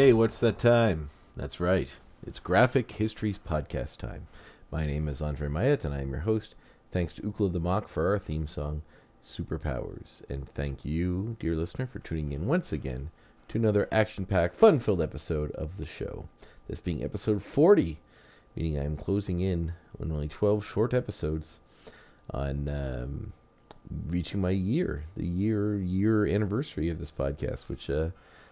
Hey, what's that time? That's right. It's Graphic Histories Podcast time. My name is Andre Mayet, and I am your host. Thanks to Ukla the Mock for our theme song, Superpowers. And thank you, dear listener, for tuning in once again to another action packed, fun filled episode of the show. This being episode 40, meaning I am closing in on only 12 short episodes on um, reaching my year, the year year anniversary of this podcast, which uh,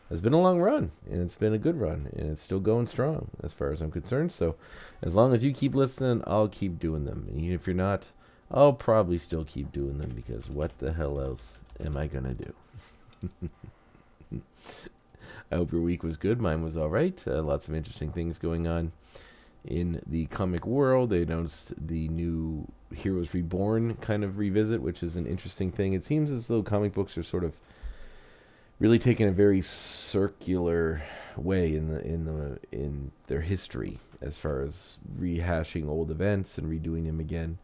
has been a long run and it's been a good run and it's still going strong as far as I'm concerned. So, as long as you keep listening, I'll keep doing them. And even if you're not, I'll probably still keep doing them because what the hell else am I gonna do? I hope your week was good. Mine was all right. Uh, lots of interesting things going on in the comic world. They announced the new Heroes Reborn kind of revisit, which is an interesting thing. It seems as though comic books are sort of really taken a very circular way in the in the in their history as far as rehashing old events and redoing them again.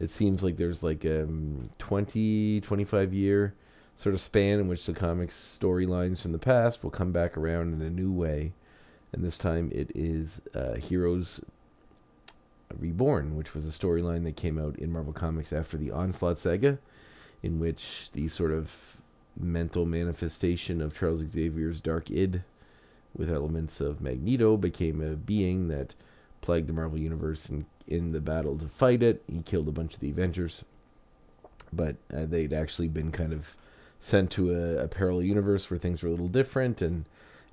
It seems like there's like a um, 20 25 year sort of span in which the comics storylines from the past will come back around in a new way. And this time it is uh, Heroes Reborn, which was a storyline that came out in Marvel Comics after the Onslaught saga, in which the sort of mental manifestation of Charles Xavier's Dark Id with elements of Magneto became a being that plagued the Marvel Universe and in the battle to fight it. He killed a bunch of the Avengers, but uh, they'd actually been kind of sent to a, a parallel universe where things were a little different and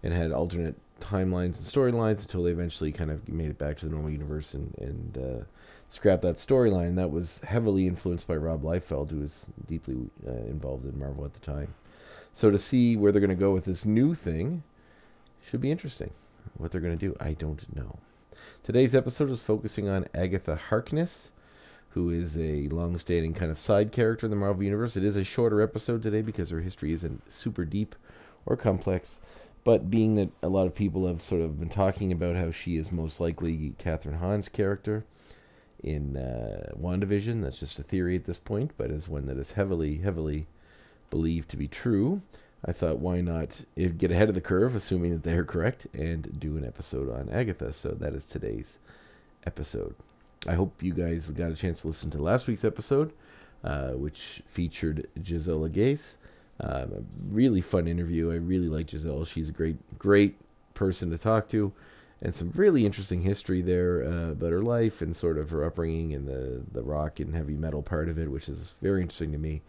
and had alternate timelines and storylines until they eventually kind of made it back to the normal universe and and uh, scrapped that storyline. That was heavily influenced by Rob Liefeld, who was deeply uh, involved in Marvel at the time. So to see where they're going to go with this new thing should be interesting. What they're going to do, I don't know. Today's episode is focusing on Agatha Harkness, who is a long-standing kind of side character in the Marvel Universe. It is a shorter episode today because her history isn't super deep or complex. But being that a lot of people have sort of been talking about how she is most likely Kathryn Hahn's character in uh, WandaVision, that's just a theory at this point, but is one that is heavily, heavily believed to be true. I thought, why not get ahead of the curve, assuming that they're correct, and do an episode on Agatha. So that is today's episode. I hope you guys got a chance to listen to last week's episode, uh, which featured Gisela Gase. Um, a really fun interview. I really like Giselle. She's a great, great person to talk to, and some really interesting history there uh, about her life and sort of her upbringing and the the rock and heavy metal part of it, which is very interesting to me.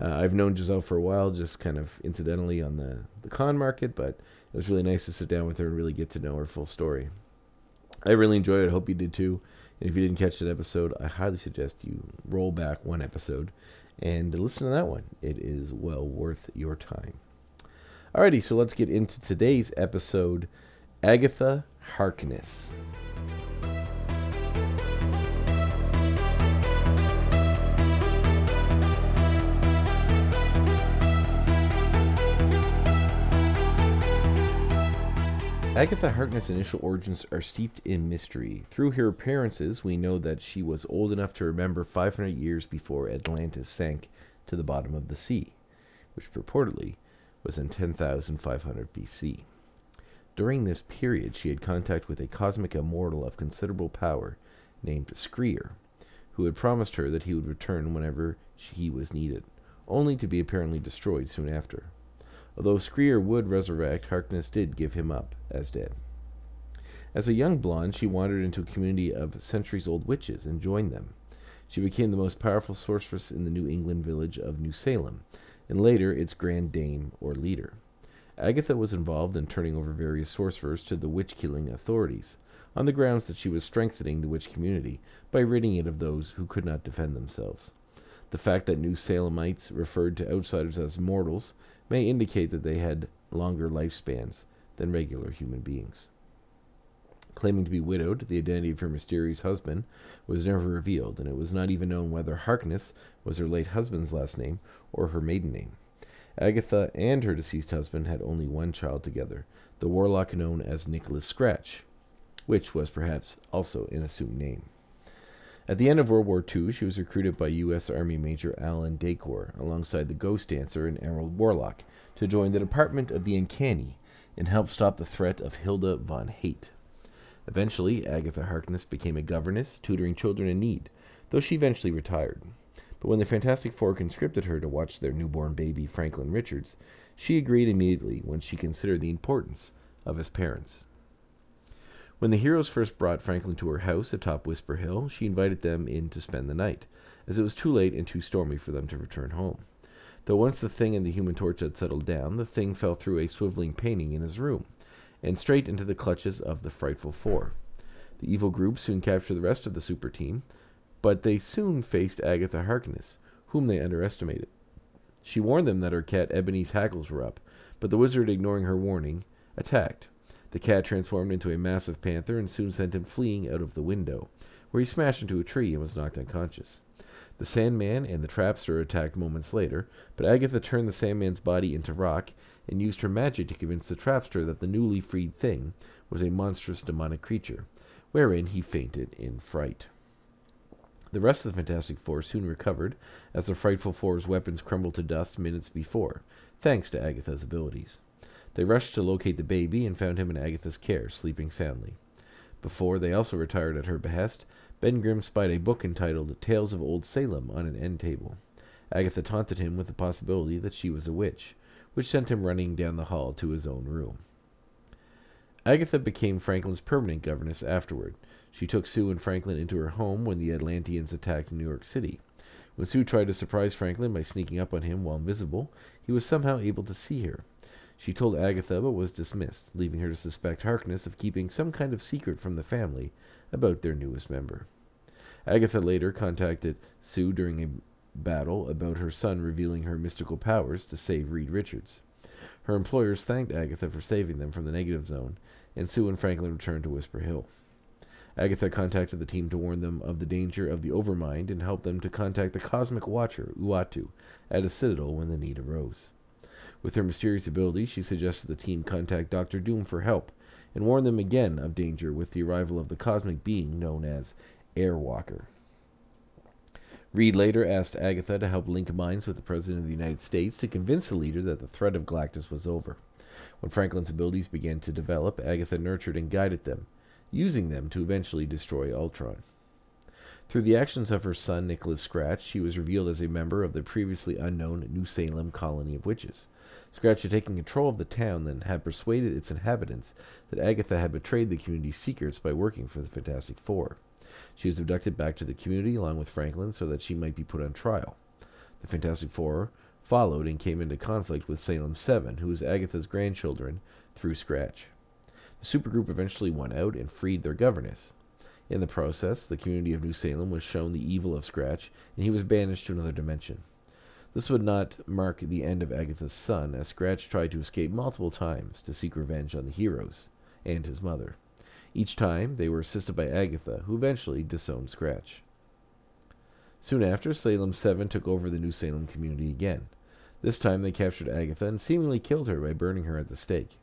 Uh, I've known Giselle for a while, just kind of incidentally on the the con market, but it was really nice to sit down with her and really get to know her full story. I really enjoyed it. I hope you did too. And if you didn't catch that episode, I highly suggest you roll back one episode and listen to that one. It is well worth your time. Alrighty, so let's get into today's episode Agatha Harkness. Agatha Harkness' initial origins are steeped in mystery. Through her appearances, we know that she was old enough to remember 500 years before Atlantis sank to the bottom of the sea, which purportedly was in 10,500 BC. During this period, she had contact with a cosmic immortal of considerable power named Scrier, who had promised her that he would return whenever he was needed, only to be apparently destroyed soon after. Although Scrier would resurrect, Harkness did give him up as dead. As a young blonde, she wandered into a community of centuries old witches and joined them. She became the most powerful sorceress in the New England village of New Salem, and later its grand dame or leader. Agatha was involved in turning over various sorcerers to the witch killing authorities, on the grounds that she was strengthening the witch community by ridding it of those who could not defend themselves. The fact that New Salemites referred to outsiders as mortals may indicate that they had longer lifespans than regular human beings. Claiming to be widowed, the identity of her mysterious husband was never revealed, and it was not even known whether Harkness was her late husband's last name or her maiden name. Agatha and her deceased husband had only one child together, the warlock known as Nicholas Scratch, which was perhaps also an assumed name. At the end of World War II, she was recruited by U.S. Army Major Alan Dacre, alongside the Ghost Dancer and Emerald Warlock, to join the Department of the Uncanny and help stop the threat of Hilda von Hate. Eventually, Agatha Harkness became a governess, tutoring children in need, though she eventually retired. But when the Fantastic Four conscripted her to watch their newborn baby, Franklin Richards, she agreed immediately when she considered the importance of his parents. When the heroes first brought Franklin to her house atop Whisper Hill, she invited them in to spend the night, as it was too late and too stormy for them to return home. Though once the thing and the human torch had settled down, the thing fell through a swiveling painting in his room, and straight into the clutches of the frightful four. The evil group soon captured the rest of the super team, but they soon faced Agatha Harkness, whom they underestimated. She warned them that her cat Ebony's hackles were up, but the wizard, ignoring her warning, attacked. The cat transformed into a massive panther and soon sent him fleeing out of the window, where he smashed into a tree and was knocked unconscious. The Sandman and the Trapster attacked moments later, but Agatha turned the Sandman's body into rock and used her magic to convince the Trapster that the newly freed thing was a monstrous demonic creature, wherein he fainted in fright. The rest of the Fantastic Four soon recovered, as the Frightful Four's weapons crumbled to dust minutes before, thanks to Agatha's abilities. They rushed to locate the baby and found him in Agatha's care, sleeping soundly. Before they also retired at her behest, Ben Grimm spied a book entitled Tales of Old Salem on an end table. Agatha taunted him with the possibility that she was a witch, which sent him running down the hall to his own room. Agatha became Franklin's permanent governess afterward. She took Sue and Franklin into her home when the Atlanteans attacked New York City. When Sue tried to surprise Franklin by sneaking up on him while invisible, he was somehow able to see her. She told Agatha but was dismissed, leaving her to suspect Harkness of keeping some kind of secret from the family about their newest member. Agatha later contacted Sue during a battle about her son revealing her mystical powers to save Reed Richards. Her employers thanked Agatha for saving them from the negative zone, and Sue and Franklin returned to Whisper Hill. Agatha contacted the team to warn them of the danger of the Overmind and help them to contact the Cosmic Watcher, Uatu, at a citadel when the need arose. With her mysterious ability, she suggested the team contact Doctor Doom for help, and warned them again of danger with the arrival of the cosmic being known as Airwalker. Reed later asked Agatha to help link minds with the President of the United States to convince the leader that the threat of Galactus was over. When Franklin's abilities began to develop, Agatha nurtured and guided them, using them to eventually destroy Ultron. Through the actions of her son, Nicholas Scratch, she was revealed as a member of the previously unknown New Salem colony of witches. Scratch had taken control of the town and had persuaded its inhabitants that Agatha had betrayed the community's secrets by working for the Fantastic Four. She was abducted back to the community along with Franklin so that she might be put on trial. The Fantastic Four followed and came into conflict with Salem Seven, who was Agatha's grandchildren, through Scratch. The supergroup eventually won out and freed their governess. In the process, the community of New Salem was shown the evil of Scratch, and he was banished to another dimension. This would not mark the end of Agatha's son, as Scratch tried to escape multiple times to seek revenge on the heroes and his mother. Each time, they were assisted by Agatha, who eventually disowned Scratch. Soon after, Salem 7 took over the New Salem community again. This time, they captured Agatha and seemingly killed her by burning her at the stake.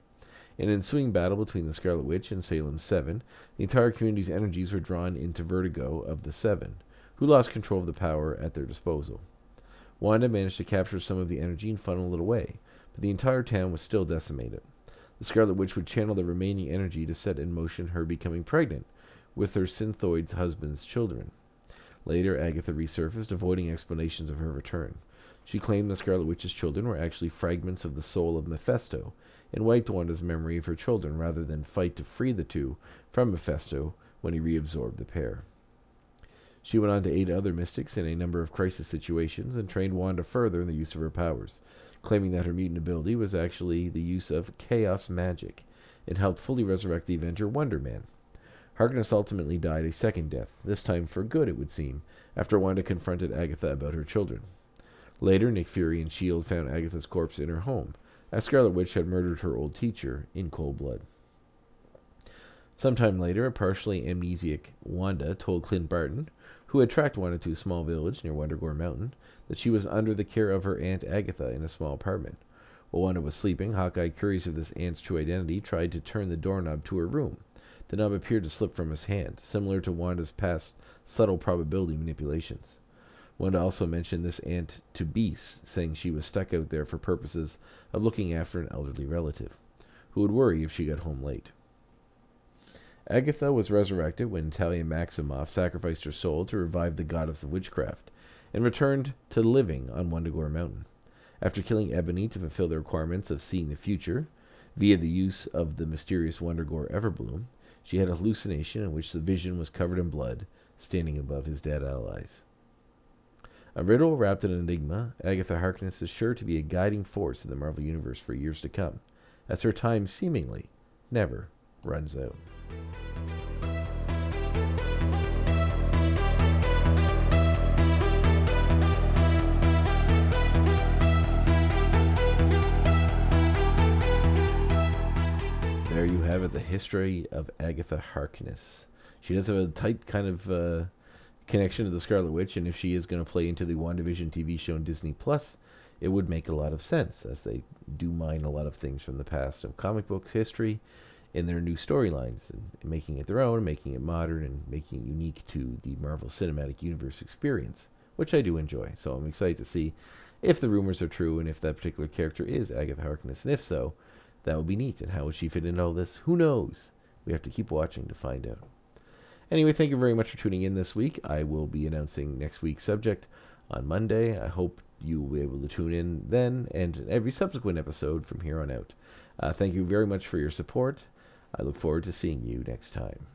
In an ensuing battle between the Scarlet Witch and Salem 7, the entire community's energies were drawn into Vertigo of the Seven, who lost control of the power at their disposal. Wanda managed to capture some of the energy and funnel it away, but the entire town was still decimated. The Scarlet Witch would channel the remaining energy to set in motion her becoming pregnant with her synthoid's husband's children. Later, Agatha resurfaced, avoiding explanations of her return. She claimed the Scarlet Witch's children were actually fragments of the soul of Mephisto, and wiped Wanda's memory of her children rather than fight to free the two from Mephisto when he reabsorbed the pair. She went on to aid other mystics in a number of crisis situations and trained Wanda further in the use of her powers. claiming that her mutant ability was actually the use of chaos magic and helped fully resurrect the Avenger Wonder Man. Harkness ultimately died a second death, this time for good, it would seem, after Wanda confronted Agatha about her children. Later, Nick Fury and S.H.I.E.L.D. found Agatha's corpse in her home, as Scarlet Witch had murdered her old teacher in cold blood. Sometime later, a partially amnesiac Wanda told Clint Barton, who had tracked Wanda to a small village near Wundagore Mountain, that she was under the care of her aunt Agatha in a small apartment. While Wanda was sleeping, Hawkeye, curious of this aunt's true identity, tried to turn the doorknob to her room. The knob appeared to slip from his hand, similar to Wanda's past subtle probability manipulations. Wanda also mentioned this aunt to Beast, saying she was stuck out there for purposes of looking after an elderly relative, who would worry if she got home late. Agatha was resurrected when Natalia Maximoff sacrificed her soul to revive the goddess of witchcraft, and returned to living on Wundagore Mountain. After killing Ebony to fulfill the requirements of seeing the future, via the use of the mysterious Wundagore Everbloom, she had a hallucination in which the vision was covered in blood, standing above his dead allies. A riddle wrapped in an enigma, Agatha Harkness is sure to be a guiding force in the Marvel Universe for years to come, as her time seemingly never runs out. There you have it, the history of Agatha Harkness. She does have a tight kind of uh, connection to the Scarlet Witch, and if she is going to play into the WandaVision TV show on Disney Plus, it would make a lot of sense as they do mine a lot of things from the past of comic books history in their new storylines and making it their own, making it modern, and making it unique to the Marvel Cinematic Universe experience, which I do enjoy. So I'm excited to see if the rumors are true and if that particular character is Agatha Harkness, and if so, that would be neat. And how would she fit into all this? Who knows? We have to keep watching to find out. Anyway, thank you very much for tuning in this week. I will be announcing next week's subject on Monday. I hope you will be able to tune in then and every subsequent episode from here on out. Uh, thank you very much for your support. I look forward to seeing you next time.